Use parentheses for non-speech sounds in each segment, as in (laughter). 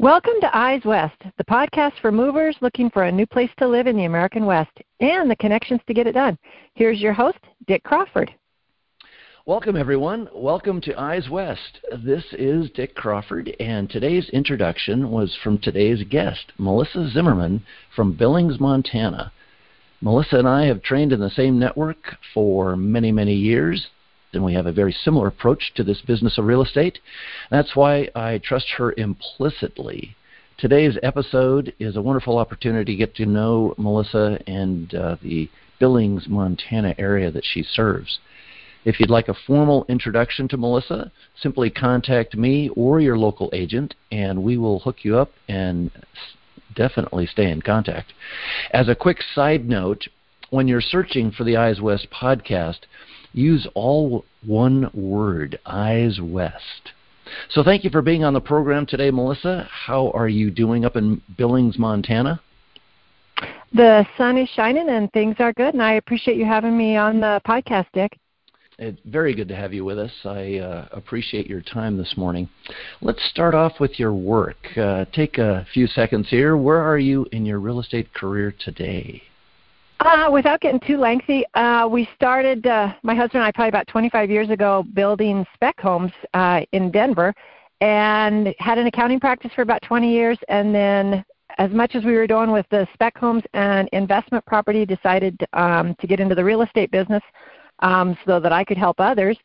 Welcome to Eyes West, the podcast for movers looking for a new place to live in the American West and the connections to get it done. Here's your host, Dick Crawford. Welcome, everyone. Welcome to Eyes West. This is Dick Crawford, and today's introduction was from today's guest, Melissa Zimmerman from Billings, Montana. Melissa and I have trained in the same network for many, many years and we have a very similar approach to this business of real estate. That's why I trust her implicitly. Today's episode is a wonderful opportunity to get to know Melissa and uh, the Billings, Montana area that she serves. If you'd like a formal introduction to Melissa, simply contact me or your local agent, and we will hook you up and definitely stay in contact. As a quick side note, when you're searching for the Eyes West podcast, use all one word, Eyes West. So thank you for being on the program today, Melissa. How are you doing up in Billings, Montana? The sun is shining and things are good, and I appreciate you having me on the podcast, Dick. It's very good to have you with us. I uh, appreciate your time this morning. Let's start off with your work. Uh, take a few seconds here. Where are you in your real estate career today? Uh, without getting too lengthy, uh, we started, uh, my husband and I, probably about 25 years ago, building spec homes uh, in Denver and had an accounting practice for about 20 years. And then, as much as we were doing with the spec homes and investment property, decided um, to get into the real estate business um, so that I could help others.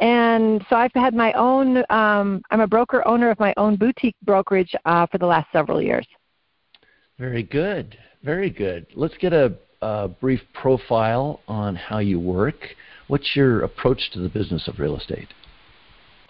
And so I've had my own, um, I'm a broker owner of my own boutique brokerage uh, for the last several years. Very good. Very good. Let's get a a brief profile on how you work. What's your approach to the business of real estate?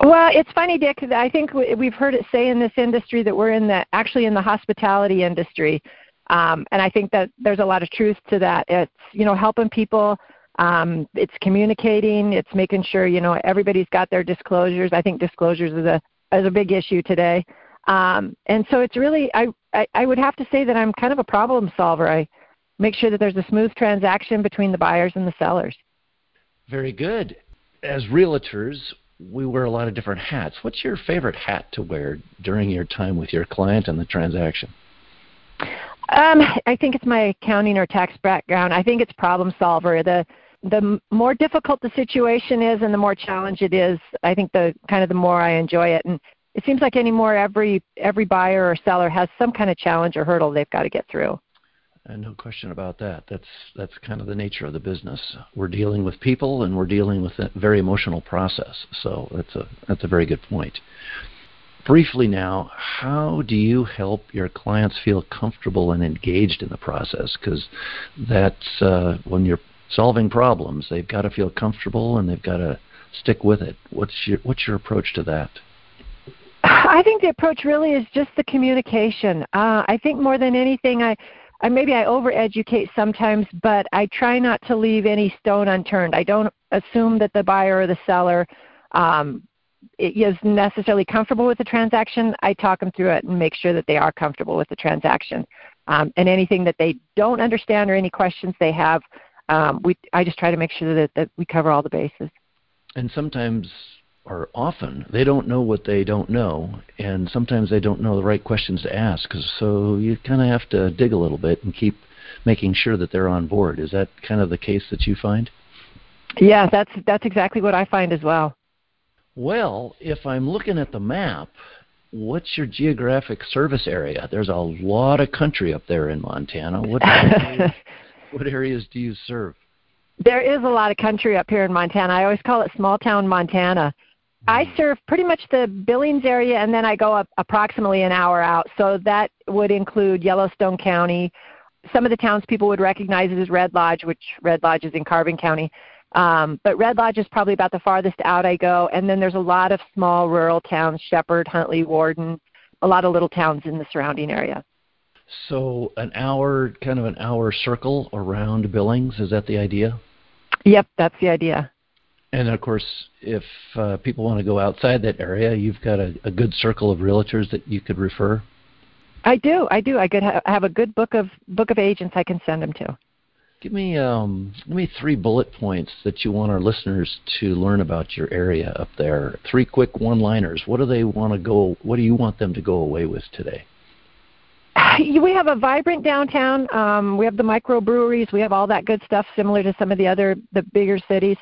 Well, it's funny, Dick. I think we've heard it say in this industry that we're in the actually in the hospitality industry, um, and I think that there's a lot of truth to that. It's you know helping people. Um, it's communicating. It's making sure you know everybody's got their disclosures. I think disclosures is a is a big issue today. Um, and so it's really I, I I would have to say that I'm kind of a problem solver. I make sure that there's a smooth transaction between the buyers and the sellers. Very good. As realtors, we wear a lot of different hats. What's your favorite hat to wear during your time with your client and the transaction? Um, I think it's my accounting or tax background. I think it's problem solver. The the more difficult the situation is and the more challenge it is, I think the kind of the more I enjoy it. And it seems like anymore every every buyer or seller has some kind of challenge or hurdle they've got to get through. And no question about that. That's that's kind of the nature of the business. We're dealing with people, and we're dealing with a very emotional process. So that's a that's a very good point. Briefly now, how do you help your clients feel comfortable and engaged in the process? Because that's uh, when you're solving problems, they've got to feel comfortable and they've got to stick with it. What's your what's your approach to that? I think the approach really is just the communication. Uh, I think more than anything, I I maybe I overeducate sometimes, but I try not to leave any stone unturned. I don't assume that the buyer or the seller um, is necessarily comfortable with the transaction. I talk them through it and make sure that they are comfortable with the transaction. Um, and anything that they don't understand or any questions they have, um, we I just try to make sure that, that we cover all the bases. And sometimes or often they don't know what they don't know, and sometimes they don't know the right questions to ask. So you kind of have to dig a little bit and keep making sure that they're on board. Is that kind of the case that you find? Yeah, that's that's exactly what I find as well. Well, if I'm looking at the map, what's your geographic service area? There's a lot of country up there in Montana. What areas, (laughs) what areas do you serve? There is a lot of country up here in Montana. I always call it small town Montana. I hmm. serve pretty much the Billings area, and then I go up approximately an hour out. So that would include Yellowstone County. Some of the towns people would recognize it as Red Lodge, which Red Lodge is in Carbon County. Um, but Red Lodge is probably about the farthest out I go. And then there's a lot of small rural towns Shepherd, Huntley, Worden, a lot of little towns in the surrounding area. So an hour, kind of an hour circle around Billings, is that the idea? Yep, that's the idea. And of course, if uh, people want to go outside that area, you've got a, a, good circle of realtors that you could refer. I do, I do. I could ha- have a good book of book of agents I can send them to. Give me um, give me three bullet points that you want our listeners to learn about your area up there. Three quick one-liners. What do they want to go? What do you want them to go away with today? (laughs) We have a vibrant downtown. Um, we have the microbreweries. We have all that good stuff, similar to some of the other the bigger cities.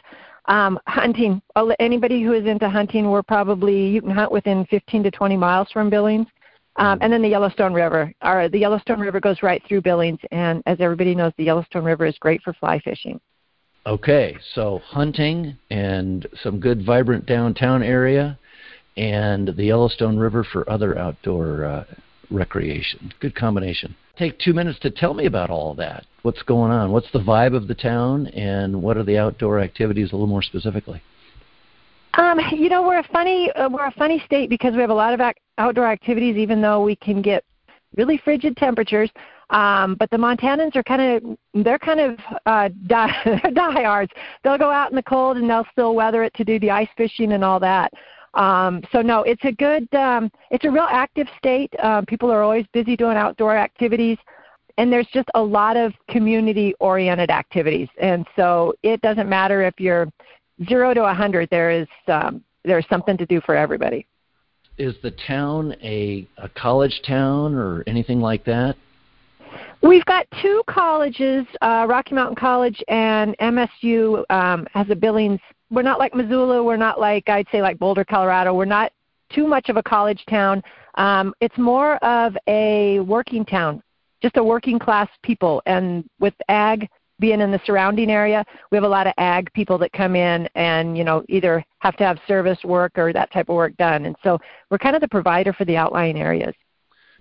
Um, hunting. Anybody who is into hunting, we're probably you can hunt within 15 to 20 miles from Billings. Um, and then the Yellowstone River. Our, the Yellowstone River goes right through Billings, and as everybody knows, the Yellowstone River is great for fly fishing. Okay, so hunting and some good, vibrant downtown area, and the Yellowstone River for other outdoor uh, recreation. Good combination. Take two minutes to tell me about all that. What's going on? What's the vibe of the town, and what are the outdoor activities a little more specifically? Um, you know, we're a funny uh, we're a funny state because we have a lot of ac- outdoor activities, even though we can get really frigid temperatures. Um, but the Montanans are kind of they're kind of uh, (laughs) die, diehards. They'll go out in the cold and they'll still weather it to do the ice fishing and all that. Um, so no, it's a good um, it's a real active state. Um, people are always busy doing outdoor activities. And there's just a lot of community oriented activities. And so it doesn't matter if you're zero to a hundred, there is um, there's something to do for everybody. Is the town a, a college town or anything like that? We've got two colleges, uh, Rocky Mountain College and MSU um, has a Billings. We're not like Missoula. We're not like I'd say like Boulder, Colorado. We're not too much of a college town. Um, it's more of a working town, just a working class people, and with ag being in the surrounding area, we have a lot of ag people that come in and you know either have to have service work or that type of work done, and so we're kind of the provider for the outlying areas.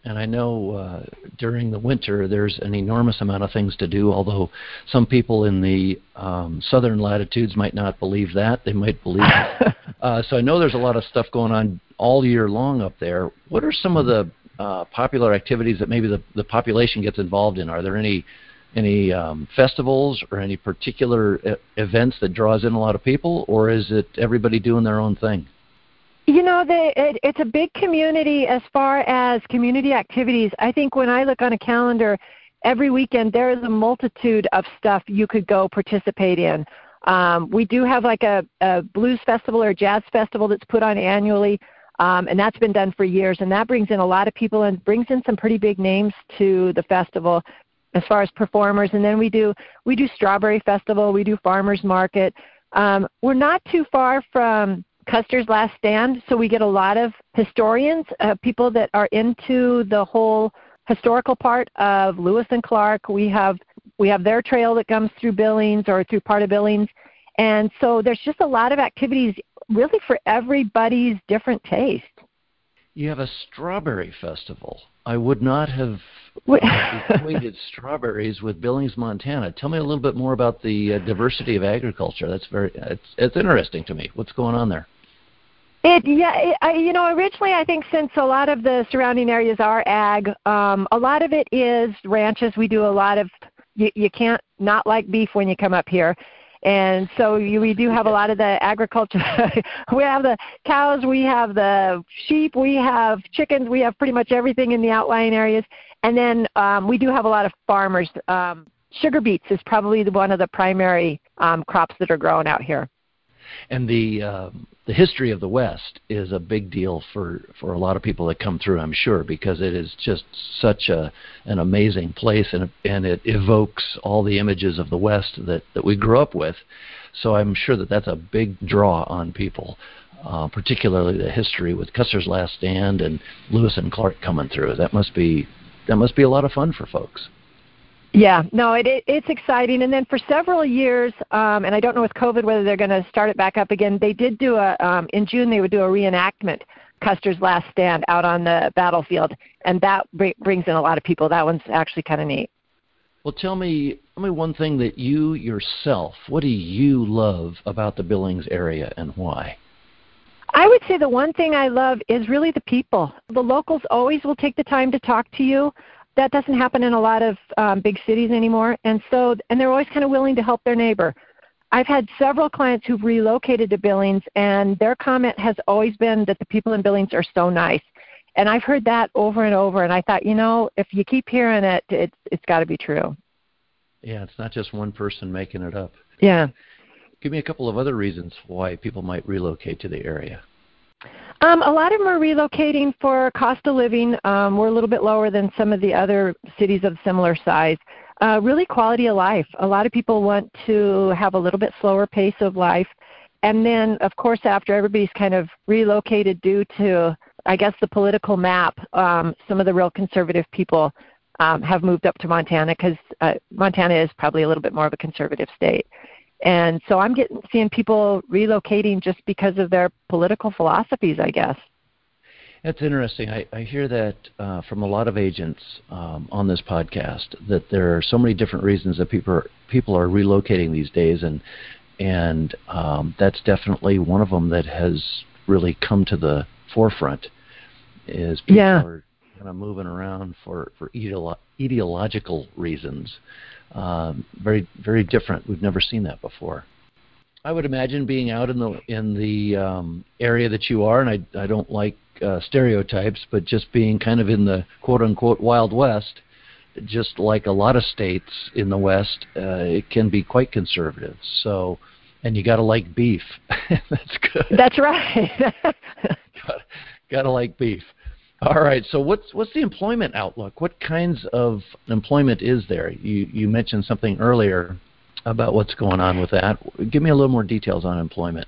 And I know uh, during the winter there's an enormous amount of things to do. Although some people in the um, southern latitudes might not believe that, they might believe. (laughs) uh, so I know there's a lot of stuff going on all year long up there. What are some of the uh, popular activities that maybe the, the population gets involved in? Are there any any um, festivals or any particular e- events that draws in a lot of people, or is it everybody doing their own thing? You know, the, it, it's a big community as far as community activities. I think when I look on a calendar, every weekend there is a multitude of stuff you could go participate in. Um, we do have like a, a blues festival or jazz festival that's put on annually, um, and that's been done for years. And that brings in a lot of people and brings in some pretty big names to the festival as far as performers. And then we do we do Strawberry Festival, we do Farmers Market. Um, we're not too far from Custer's Last Stand, so we get a lot of historians, uh, people that are into the whole historical part of Lewis and Clark. We have we have their trail that comes through Billings or through part of Billings, and so there's just a lot of activities really for everybody's different taste. You have a strawberry festival. I would not have (laughs) equated strawberries with Billings, Montana. Tell me a little bit more about the uh, diversity of agriculture. That's very it's it's interesting to me. What's going on there? It yeah, it, I, you know, originally I think since a lot of the surrounding areas are ag, um, a lot of it is ranches. We do a lot of you, you can't not like beef when you come up here. And so you, we do have a lot of the agriculture. (laughs) we have the cows, we have the sheep, we have chickens, we have pretty much everything in the outlying areas. And then um, we do have a lot of farmers. Um, sugar beets is probably the, one of the primary um, crops that are grown out here. And the uh, the history of the West is a big deal for for a lot of people that come through. I'm sure because it is just such a an amazing place, and and it evokes all the images of the West that that we grew up with. So I'm sure that that's a big draw on people. Uh, particularly the history with Custer's Last Stand and Lewis and Clark coming through. That must be that must be a lot of fun for folks. Yeah, no, it, it it's exciting. And then for several years, um, and I don't know with COVID whether they're going to start it back up again. They did do a um, in June. They would do a reenactment, Custer's Last Stand, out on the battlefield, and that br- brings in a lot of people. That one's actually kind of neat. Well, tell me, tell me one thing that you yourself, what do you love about the Billings area, and why? I would say the one thing I love is really the people. The locals always will take the time to talk to you that doesn't happen in a lot of um, big cities anymore. And so, and they're always kind of willing to help their neighbor. I've had several clients who've relocated to Billings, and their comment has always been that the people in Billings are so nice. And I've heard that over and over, and I thought, you know, if you keep hearing it, it's it's got to be true. Yeah, it's not just one person making it up. Yeah. Give me a couple of other reasons why people might relocate to the area. Um, a lot of them are relocating for cost of living. Um, we're a little bit lower than some of the other cities of similar size. Uh, really, quality of life. A lot of people want to have a little bit slower pace of life. And then, of course, after everybody's kind of relocated due to, I guess, the political map, um, some of the real conservative people um, have moved up to Montana because uh, Montana is probably a little bit more of a conservative state. And so I'm getting seeing people relocating just because of their political philosophies, I guess. That's interesting. I, I hear that uh, from a lot of agents um, on this podcast that there are so many different reasons that people are, people are relocating these days, and and um, that's definitely one of them that has really come to the forefront. Is people yeah. are kind of moving around for for ideolo- ideological reasons. Um, very very different. We've never seen that before. I would imagine being out in the in the um, area that you are, and I I don't like uh, stereotypes, but just being kind of in the quote unquote wild west, just like a lot of states in the west, uh, it can be quite conservative. So, and you got to like beef. (laughs) That's good. That's right. (laughs) got to like beef. All right. So what's what's the employment outlook? What kinds of employment is there? You you mentioned something earlier about what's going on with that. Give me a little more details on employment.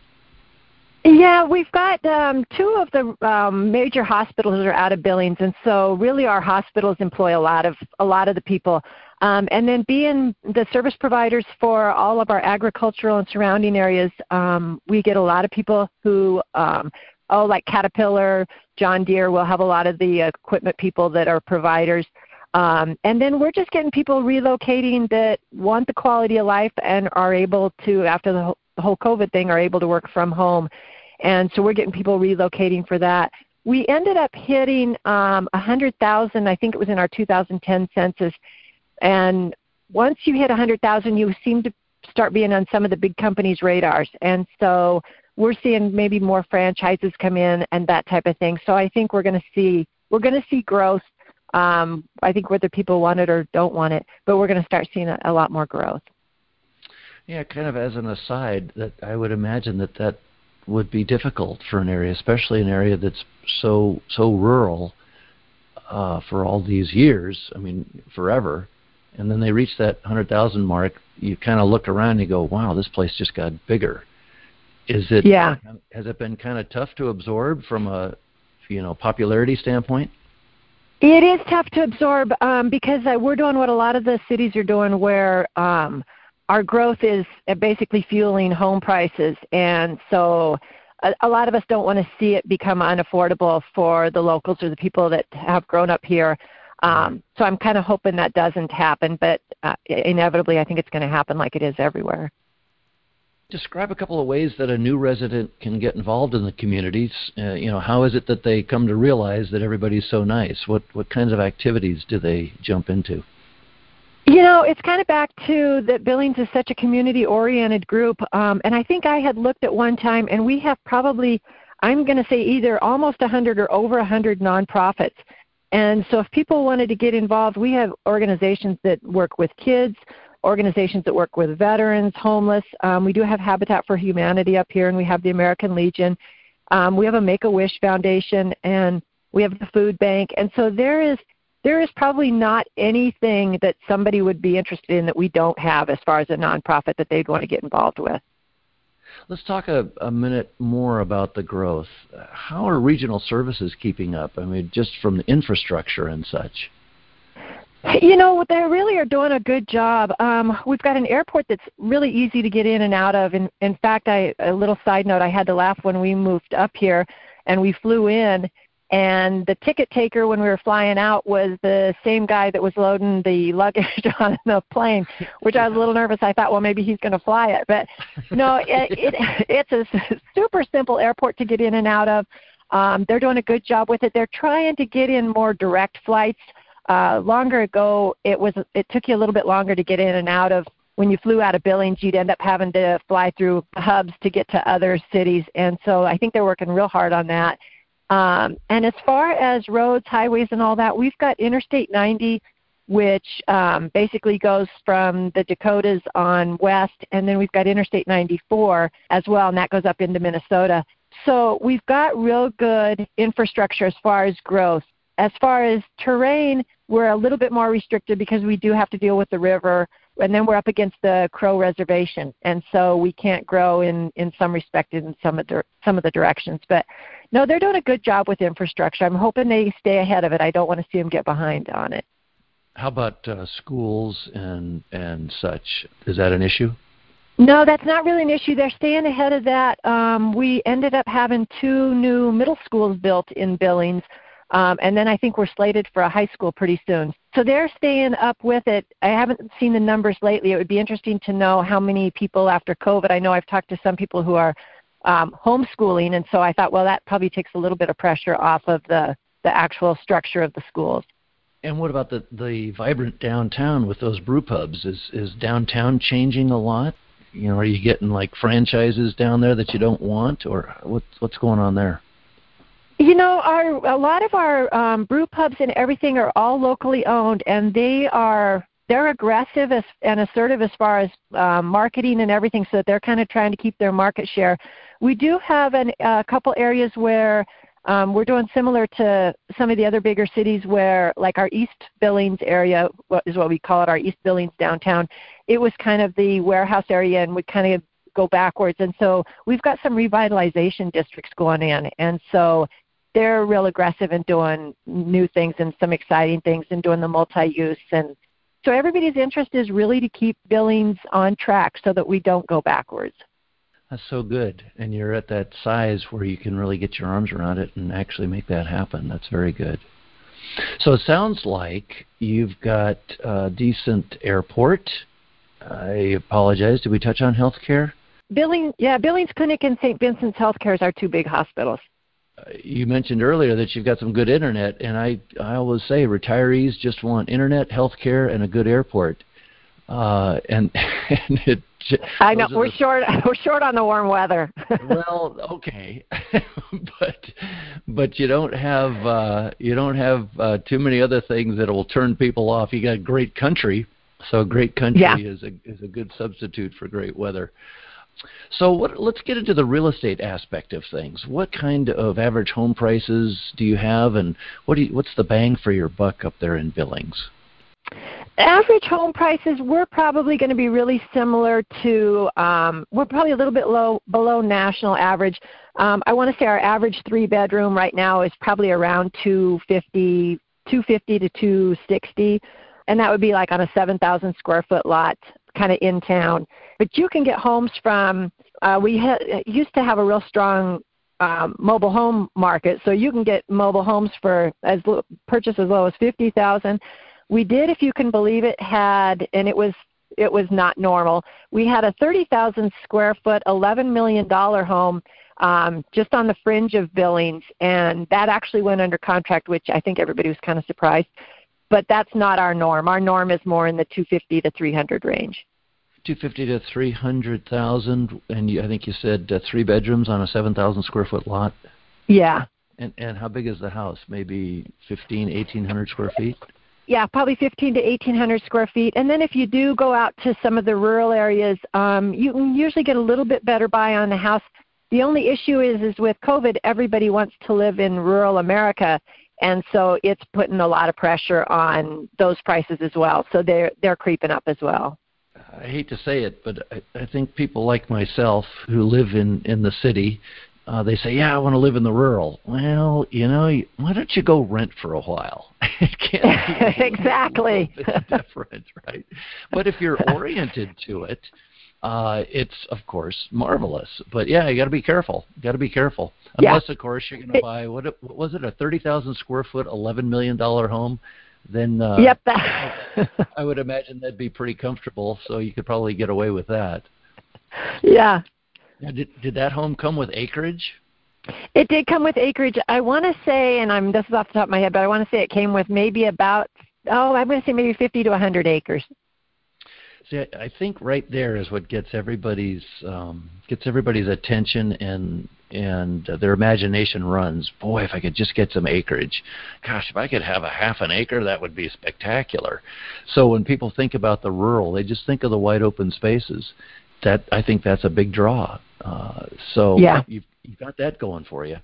Yeah, we've got um, two of the um, major hospitals are out of Billings, and so really our hospitals employ a lot of a lot of the people. Um, and then being the service providers for all of our agricultural and surrounding areas, um, we get a lot of people who, um, oh, like Caterpillar, John Deere will have a lot of the equipment people that are providers. Um, and then we're just getting people relocating that want the quality of life and are able to, after the whole, the whole COVID thing, are able to work from home. And so we're getting people relocating for that. We ended up hitting um, 100,000, I think it was in our 2010 census. And once you hit 100,000, you seem to start being on some of the big companies' radars. And so we're seeing maybe more franchises come in and that type of thing. So I think we're going to see we're going to see growth. Um, I think whether people want it or don't want it, but we're going to start seeing a, a lot more growth. Yeah, kind of as an aside, that I would imagine that that would be difficult for an area, especially an area that's so so rural uh, for all these years. I mean, forever. And then they reach that hundred thousand mark. You kind of look around and you go, "Wow, this place just got bigger." Is it? Yeah. Has it been kind of tough to absorb from a, you know, popularity standpoint? It is tough to absorb um, because uh, we're doing what a lot of the cities are doing, where um, our growth is uh, basically fueling home prices, and so a, a lot of us don't want to see it become unaffordable for the locals or the people that have grown up here. Um, so I'm kind of hoping that doesn't happen, but uh, inevitably, I think it's going to happen like it is everywhere. Describe a couple of ways that a new resident can get involved in the communities. Uh, you know, how is it that they come to realize that everybody's so nice? What what kinds of activities do they jump into? You know, it's kind of back to that Billings is such a community-oriented group, um, and I think I had looked at one time, and we have probably, I'm going to say either almost 100 or over 100 nonprofits. And so, if people wanted to get involved, we have organizations that work with kids, organizations that work with veterans, homeless. Um, we do have Habitat for Humanity up here, and we have the American Legion. Um, we have a Make a Wish Foundation, and we have the food bank. And so there is there is probably not anything that somebody would be interested in that we don't have as far as a nonprofit that they'd want to get involved with. Let's talk a, a minute more about the growth. How are regional services keeping up? I mean, just from the infrastructure and such. You know, what they really are doing a good job. Um, we've got an airport that's really easy to get in and out of. And in fact, I a little side note, I had to laugh when we moved up here and we flew in and the ticket taker when we were flying out was the same guy that was loading the luggage (laughs) on the plane, which I was a little nervous. I thought, well, maybe he's going to fly it, but no, it, it (laughs) it's a super simple airport to get in and out of. Um, they're doing a good job with it. They're trying to get in more direct flights uh, longer ago, it was it took you a little bit longer to get in and out of. When you flew out of Billings, you'd end up having to fly through hubs to get to other cities, and so I think they're working real hard on that. Um, and as far as roads, highways, and all that, we've got Interstate 90 which um, basically goes from the Dakotas on west, and then we've got Interstate 94 as well, and that goes up into Minnesota. So we've got real good infrastructure as far as growth. As far as terrain, we're a little bit more restricted because we do have to deal with the river, and then we're up against the Crow Reservation, and so we can't grow in in some respect in some of the some of the directions. But no, they're doing a good job with infrastructure. I'm hoping they stay ahead of it. I don't want to see them get behind on it. How about uh, schools and and such? Is that an issue? No, that's not really an issue. They're staying ahead of that. Um, we ended up having two new middle schools built in Billings, um, and then I think we're slated for a high school pretty soon. So they're staying up with it. I haven't seen the numbers lately. It would be interesting to know how many people after COVID. I know I've talked to some people who are um, homeschooling, and so I thought, well, that probably takes a little bit of pressure off of the the actual structure of the schools. And what about the the vibrant downtown with those brew pubs? Is is downtown changing a lot? You know, are you getting like franchises down there that you don't want, or what's what's going on there? You know, our a lot of our um, brew pubs and everything are all locally owned, and they are they're aggressive as, and assertive as far as um, marketing and everything, so that they're kind of trying to keep their market share. We do have a couple areas where um, we're doing similar to some of the other bigger cities where, like our East Billings area, is what we call it, our East Billings downtown. It was kind of the warehouse area and we kind of go backwards. And so we've got some revitalization districts going in, and so they're real aggressive in doing new things and some exciting things and doing the multi-use and so everybody's interest is really to keep Billings on track so that we don't go backwards. That's so good. And you're at that size where you can really get your arms around it and actually make that happen. That's very good. So it sounds like you've got a decent airport. I apologize. Did we touch on healthcare? Billings, yeah, Billings Clinic and St. Vincent's Healthcare is our two big hospitals. Uh, you mentioned earlier that you've got some good internet, and I I always say retirees just want internet, healthcare, and a good airport. Uh, and (laughs) and it I know we're the, short. (laughs) We're short on the warm weather. (laughs) well, okay, but but you don't have uh, you don't have uh, too many other things that will turn people off. You got a great country, so a great country yeah. is a is a good substitute for great weather. So what, let's get into the real estate aspect of things. What kind of average home prices do you have, and what do you, what's the bang for your buck up there in Billings? average home prices we're probably going to be really similar to um, we're probably a little bit low below national average um, i want to say our average three bedroom right now is probably around 250 250 to 260 and that would be like on a 7000 square foot lot kind of in town but you can get homes from uh, we ha- used to have a real strong um, mobile home market so you can get mobile homes for as lo- purchase as low as 50000 we did, if you can believe it, had, and it was it was not normal. We had a 30,000 square foot, 11 million dollar home um, just on the fringe of Billings, and that actually went under contract, which I think everybody was kind of surprised. But that's not our norm. Our norm is more in the 250 to 300 range. 250 to 300,000, and you, I think you said uh, three bedrooms on a 7,000 square foot lot. Yeah. And and how big is the house? Maybe 15, 1800 square feet yeah, probably 15 to 1800 square feet. And then if you do go out to some of the rural areas, um, you can usually get a little bit better buy on the house. The only issue is, is with COVID, everybody wants to live in rural America, and so it's putting a lot of pressure on those prices as well. So they're they're creeping up as well. I hate to say it, but I, I think people like myself who live in in the city uh, they say, "Yeah, I want to live in the rural." Well, you know, why don't you go rent for a while? (laughs) it can't be (laughs) exactly. It's different, right? But if you're (laughs) oriented to it, uh, it's of course marvelous. But yeah, you got to be careful. You got to be careful. Unless, yeah. of course, you're going to buy what, what was it, a thirty thousand square foot, eleven million dollar home. Then uh, yep, (laughs) I would imagine that'd be pretty comfortable. So you could probably get away with that. Yeah, now, did did that home come with acreage? It did come with acreage. I want to say, and I'm this is off the top of my head, but I want to say it came with maybe about oh, I'm going to say maybe 50 to 100 acres. See, I, think right there is what gets everybody's um, gets everybody's attention and and uh, their imagination runs. Boy, if I could just get some acreage. Gosh, if I could have a half an acre, that would be spectacular. So when people think about the rural, they just think of the wide open spaces. That I think that's a big draw. Uh, so yeah. you've you've got that going for you.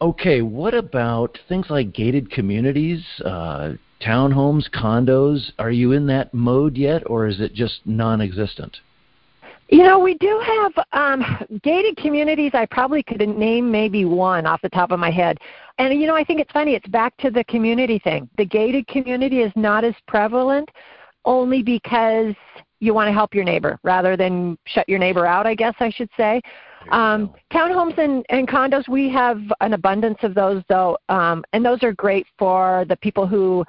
Okay, what about things like gated communities, uh, townhomes, condos? Are you in that mode yet, or is it just non-existent? You know, we do have um, gated communities. I probably could name maybe one off the top of my head. And, you know, I think it's funny. It's back to the community thing. The gated community is not as prevalent only because you want to help your neighbor rather than shut your neighbor out, I guess I should say. Um, townhomes and, and condos, we have an abundance of those, though, um, and those are great for the people who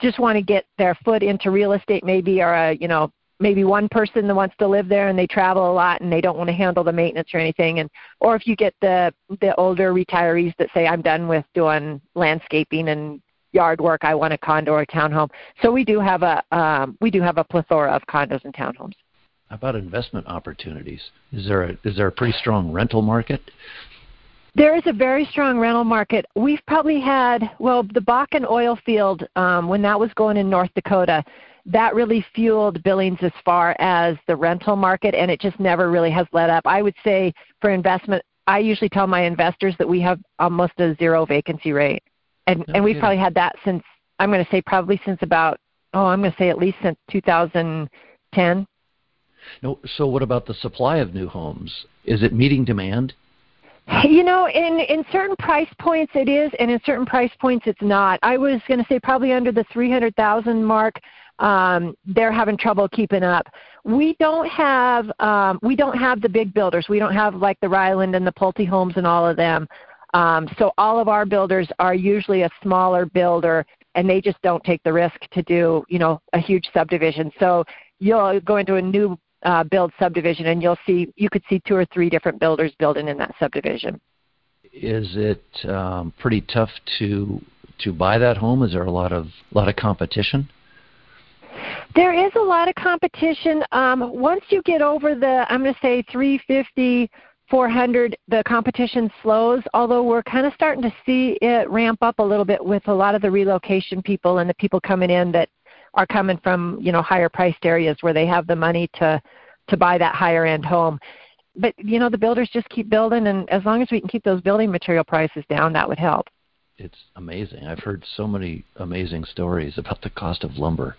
just want to get their foot into real estate, maybe, or a you know maybe one person that wants to live there and they travel a lot and they don't want to handle the maintenance or anything. And or if you get the the older retirees that say I'm done with doing landscaping and yard work. I want a condo or a townhome. So we do have a um, we do have a plethora of condos and townhomes. About investment opportunities? Is there a is there a pretty strong rental market there is a very strong rental market. We've probably had, well, the Bakken oil field, um, when that was going in North Dakota, that really fueled Billings as far as the rental market, and it just never really has let up. I would say for investment, I usually tell my investors that we have almost a zero vacancy rate, and and we've probably had that since I'm going to say probably since about oh I'm going to say at least since 2010. No, so what about the supply of new homes? Is it meeting demand? You know, in in certain price points it is, and in certain price points it's not. I was going to say probably under the 300,000 mark um, they're having trouble keeping up. We don't have um, we don't have the big builders. We don't have like the Ryland and the Pulte Homes and all of them. Um, so all of our builders are usually a smaller builder, and they just don't take the risk to do you know a huge subdivision. So you'll go into a new uh, build subdivision, and you'll see you could see two or three different builders building in that subdivision. Is it um, pretty tough to to buy that home? Is there a lot of lot of competition? There is a lot of competition. Um, once you get over the, I'm going to say 350, 400, the competition slows, although we're kind of starting to see it ramp up a little bit with a lot of the relocation people and the people coming in that are coming from, you know, higher priced areas where they have the money to to buy that higher end home. But, you know, the builders just keep building and as long as we can keep those building material prices down, that would help. It's amazing. I've heard so many amazing stories about the cost of lumber.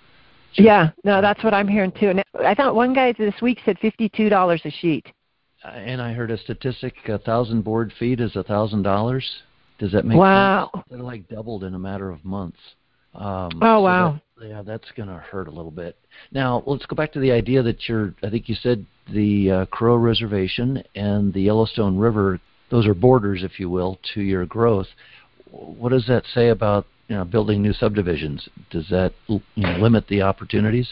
Yeah, no, that's what I'm hearing too. And I thought one guy this week said fifty-two dollars a sheet. Uh, and I heard a statistic: a thousand board feet is a thousand dollars. Does that make wow. sense? They're like doubled in a matter of months. Um, oh wow! Yeah, that's going to hurt a little bit. Now let's go back to the idea that you're. I think you said the uh, Crow Reservation and the Yellowstone River; those are borders, if you will, to your growth. What does that say about you know, building new subdivisions? Does that you know, limit the opportunities?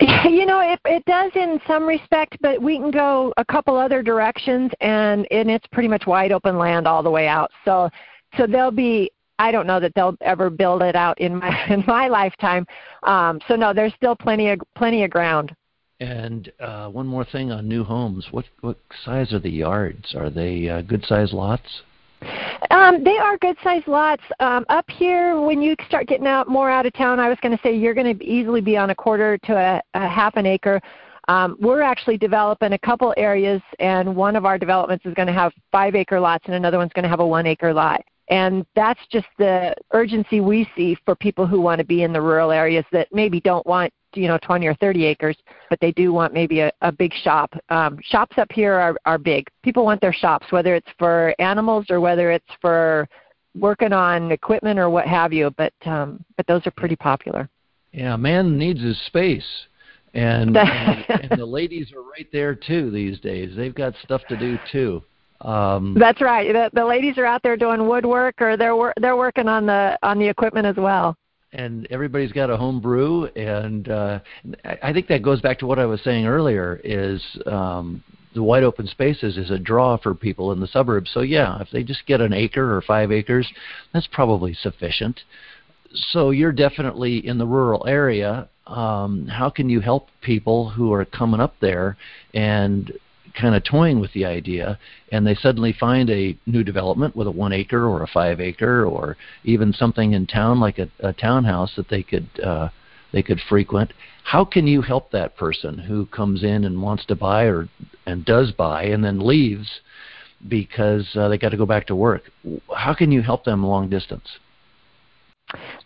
(laughs) You know, it, it does in some respect, but we can go a couple other directions, and and it's pretty much wide open land all the way out. So, so there'll be. I don't know that they'll ever build it out in my (laughs) in my lifetime. Um, so no, there's still plenty of plenty of ground. And uh, one more thing on new homes. What what size are the yards? Are they uh, good sized lots? Um, they are good sized lots. Um, up here, when you start getting out more out of town, I was going to say you're going to easily be on a quarter to a, a half an acre. Um, we're actually developing a couple areas, and one of our developments is going to have five acre lots, and another one's going to have a one acre lot. And that's just the urgency we see for people who want to be in the rural areas that maybe don't want you know 20 or 30 acres, but they do want maybe a, a big shop. Um, shops up here are, are big. People want their shops, whether it's for animals or whether it's for working on equipment or what have you. But um, but those are pretty popular. Yeah, man needs his space. And, (laughs) and, and the ladies are right there too these days. They've got stuff to do too. Um, That's right. The, the ladies are out there doing woodwork, or they're wor- they're working on the on the equipment as well and everybody's got a home brew and uh, I think that goes back to what I was saying earlier is um, the wide open spaces is a draw for people in the suburbs. So yeah, if they just get an acre or five acres, that's probably sufficient. So you're definitely in the rural area. Um, how can you help people who are coming up there and kind of toying with the idea, and they suddenly find a new development with a one acre or a five acre or even something in town like a, a townhouse that they could uh, they could frequent. How can you help that person who comes in and wants to buy or and does buy and then leaves because uh, they got to go back to work? How can you help them long distance?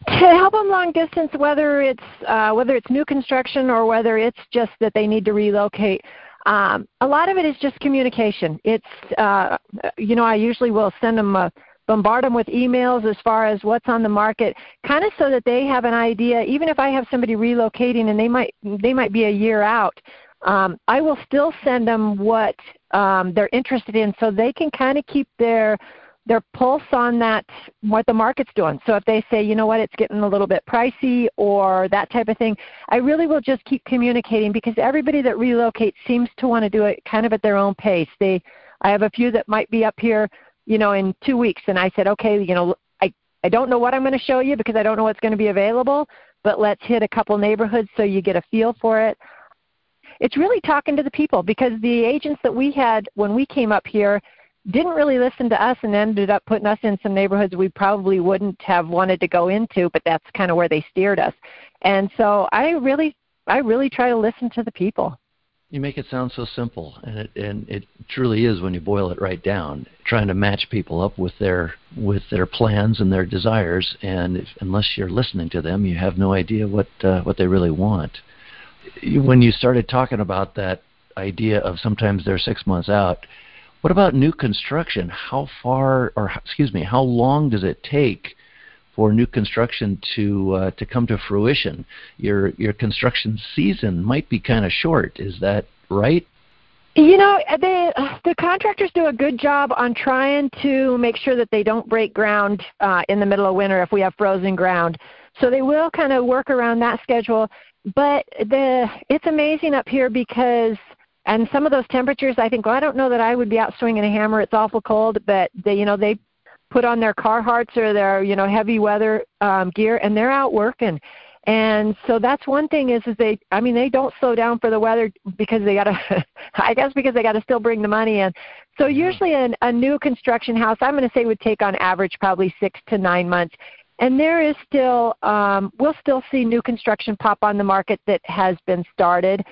to help them long distance, whether it's uh, whether it's new construction or whether it's just that they need to relocate. Um, a lot of it is just communication. It's uh, you know I usually will send them a bombard them with emails as far as what's on the market, kind of so that they have an idea. Even if I have somebody relocating and they might they might be a year out, um, I will still send them what um, they're interested in, so they can kind of keep their their pulse on that what the market's doing. So if they say, you know what, it's getting a little bit pricey or that type of thing, I really will just keep communicating because everybody that relocates seems to want to do it kind of at their own pace. They I have a few that might be up here, you know, in 2 weeks and I said, "Okay, you know, I I don't know what I'm going to show you because I don't know what's going to be available, but let's hit a couple neighborhoods so you get a feel for it." It's really talking to the people because the agents that we had when we came up here didn't really listen to us and ended up putting us in some neighborhoods we probably wouldn't have wanted to go into, but that's kind of where they steered us. And so I really I really try to listen to the people. You make it sound so simple, and it and it truly is when you boil it right down. Trying to match people up with their with their plans and their desires, and if, unless you're listening to them, you have no idea what uh, what they really want. When you started talking about that idea of sometimes they're six months out, what about new construction? How far, or excuse me, how long does it take for new construction to uh, to come to fruition? Your your construction season might be kind of short. Is that right? You know, the the contractors do a good job on trying to make sure that they don't break ground uh, in the middle of winter if we have frozen ground. So they will kind of work around that schedule. But the it's amazing up here because and some of those temperatures i think well i don't know that i would be out swinging a hammer. It's awful cold but they you know they put on their carhartts or their you know heavy weather um gear and they're out working. And so that's one thing is is they i mean they don't slow down for the weather because they got to (laughs) i guess because they got to still bring the money in. So usually an, a new construction house i'm going to say would take on average probably six to nine months. And there is still um, we'll still see new construction pop on the market that has been started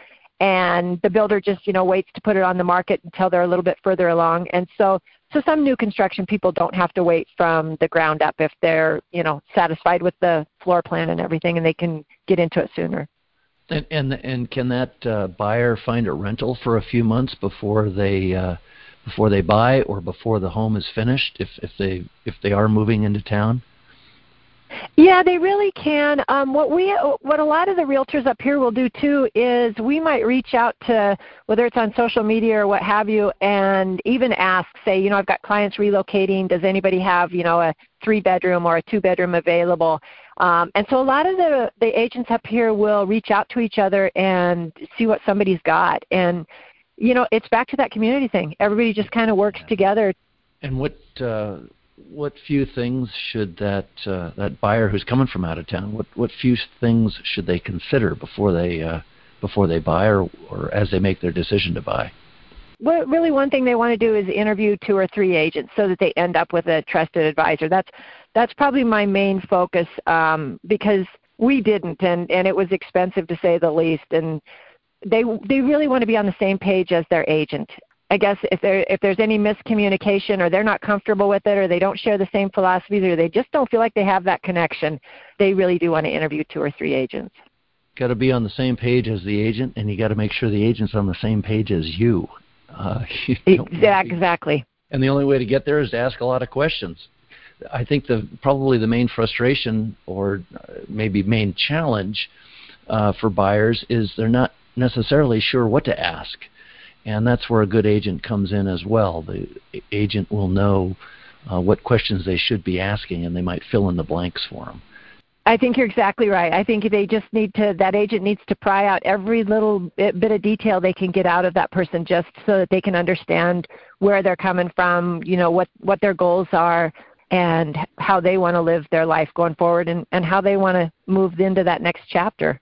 and the builder just you know waits to put it on the market until they're a little bit further along. And so so some new construction people don't have to wait from the ground up if they're you know satisfied with the floor plan and everything and they can get into it sooner. And and, and can that uh, buyer find a rental for a few months before they uh, before they buy or before the home is finished if if they if they are moving into town yeah, they really can. Um, what we, what a lot of the realtors up here will do too is we might reach out to whether it's on social media or what have you, and even ask, say, you know, I've got clients relocating. Does anybody have, you know, a three bedroom or a two bedroom available? Um, and so a lot of the the agents up here will reach out to each other and see what somebody's got, and you know, it's back to that community thing. Everybody just kind of works together. And what uh, what few things should that uh, that buyer who's coming from out of town what what few things should they consider before they uh, before they buy or or as they make their decision to buy? Well, really, one thing they want to do is interview two or three agents so that they end up with a trusted advisor. That's that's probably my main focus um, because we didn't, and and it was expensive to say the least, and they they really want to be on the same page as their agent. I guess if there if there's any miscommunication or they're not comfortable with it or they don't share the same philosophies or they just don't feel like they have that connection, they really do want to interview two or three agents. Got to be on the same page as the agent, and you got to make sure the agent's on the same page as you. Uh, (laughs) you exactly. And the only way to get there is to ask a lot of questions. I think the probably the main frustration or uh, maybe main challenge uh, for buyers is they're not necessarily sure what to ask and that's where a good agent comes in as well. The agent will know uh, what questions they should be asking, and they might fill in the blanks for them. I think you're exactly right. I think they just need to that agent needs to pry out every little bit, bit of detail they can get out of that person just so that they can understand where they're coming from, you know, what what their goals are and how they want to live their life going forward and and how they want to move into that next chapter.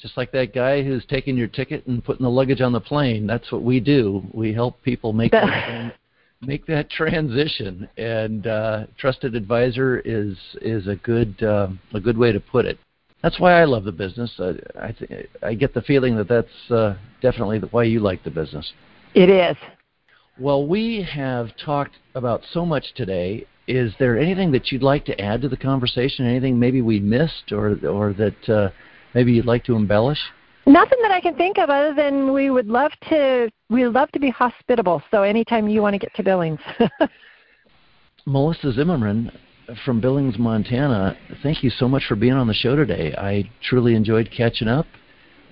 Just like that guy who's taking your ticket and putting the luggage on the plane. That's what we do. We help people make that make that transition. And uh, trusted advisor is is a good uh, a good way to put it. That's why I love the business. I I, th- I get the feeling that that's uh, definitely why you like the business. It is. Well, we have talked about so much today. Is there anything that you'd like to add to the conversation? Anything maybe we missed, or or that uh, maybe you'd like to embellish? Nothing that I can think of other than we would love to we love to be hospitable. So anytime you want to get to Billings. (laughs) Melissa Zimmerman from Billings, Montana, thank you so much for being on the show today. I truly enjoyed catching up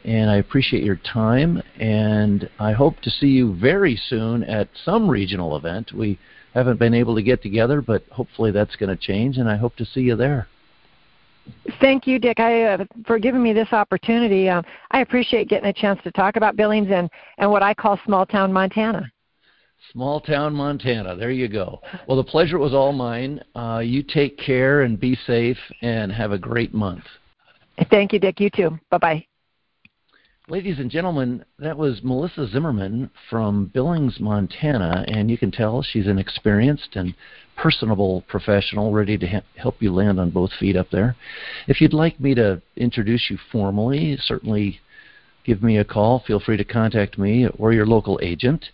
and I appreciate your time and I hope to see you very soon at some regional event. We haven't been able to get together, but hopefully that's going to change and I hope to see you there. Thank you, Dick, I, uh, for giving me this opportunity. Um, I appreciate getting a chance to talk about Billings and, and what I call small town Montana. Small town Montana. There you go. Well, the pleasure was all mine. Uh, you take care and be safe and have a great month. Thank you, Dick. You too. Bye bye. Ladies and gentlemen, that was Melissa Zimmerman from Billings, Montana, and you can tell she's an experienced and personable professional ready to ha- help you land on both feet up there. If you'd like me to introduce you formally, certainly give me a call. Feel free to contact me or your local agent,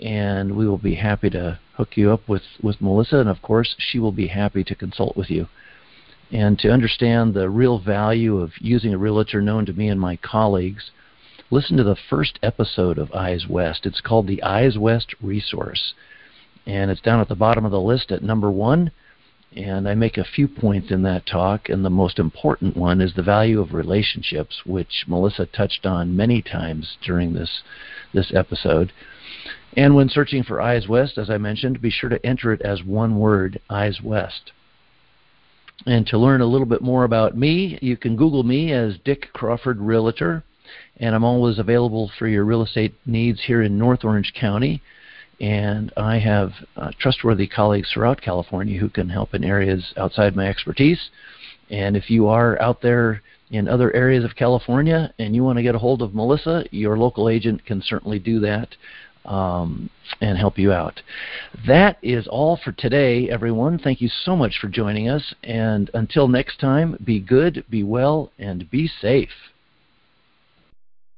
and we will be happy to hook you up with, with Melissa, and of course, she will be happy to consult with you. And to understand the real value of using a realtor known to me and my colleagues, listen to the first episode of Eyes West. It's called the Eyes West Resource, and it's down at the bottom of the list at number one. And I make a few points in that talk, and the most important one is the value of relationships, which Melissa touched on many times during this this episode. And when searching for Eyes West, as I mentioned, be sure to enter it as one word, Eyes West. And to learn a little bit more about me, you can Google me as Dick Crawford Realtor and I'm always available for your real estate needs here in North Orange County. And I have uh, trustworthy colleagues throughout California who can help in areas outside my expertise. And if you are out there in other areas of California and you want to get a hold of Melissa, your local agent can certainly do that um, and help you out. That is all for today, everyone. Thank you so much for joining us. And until next time, be good, be well, and be safe.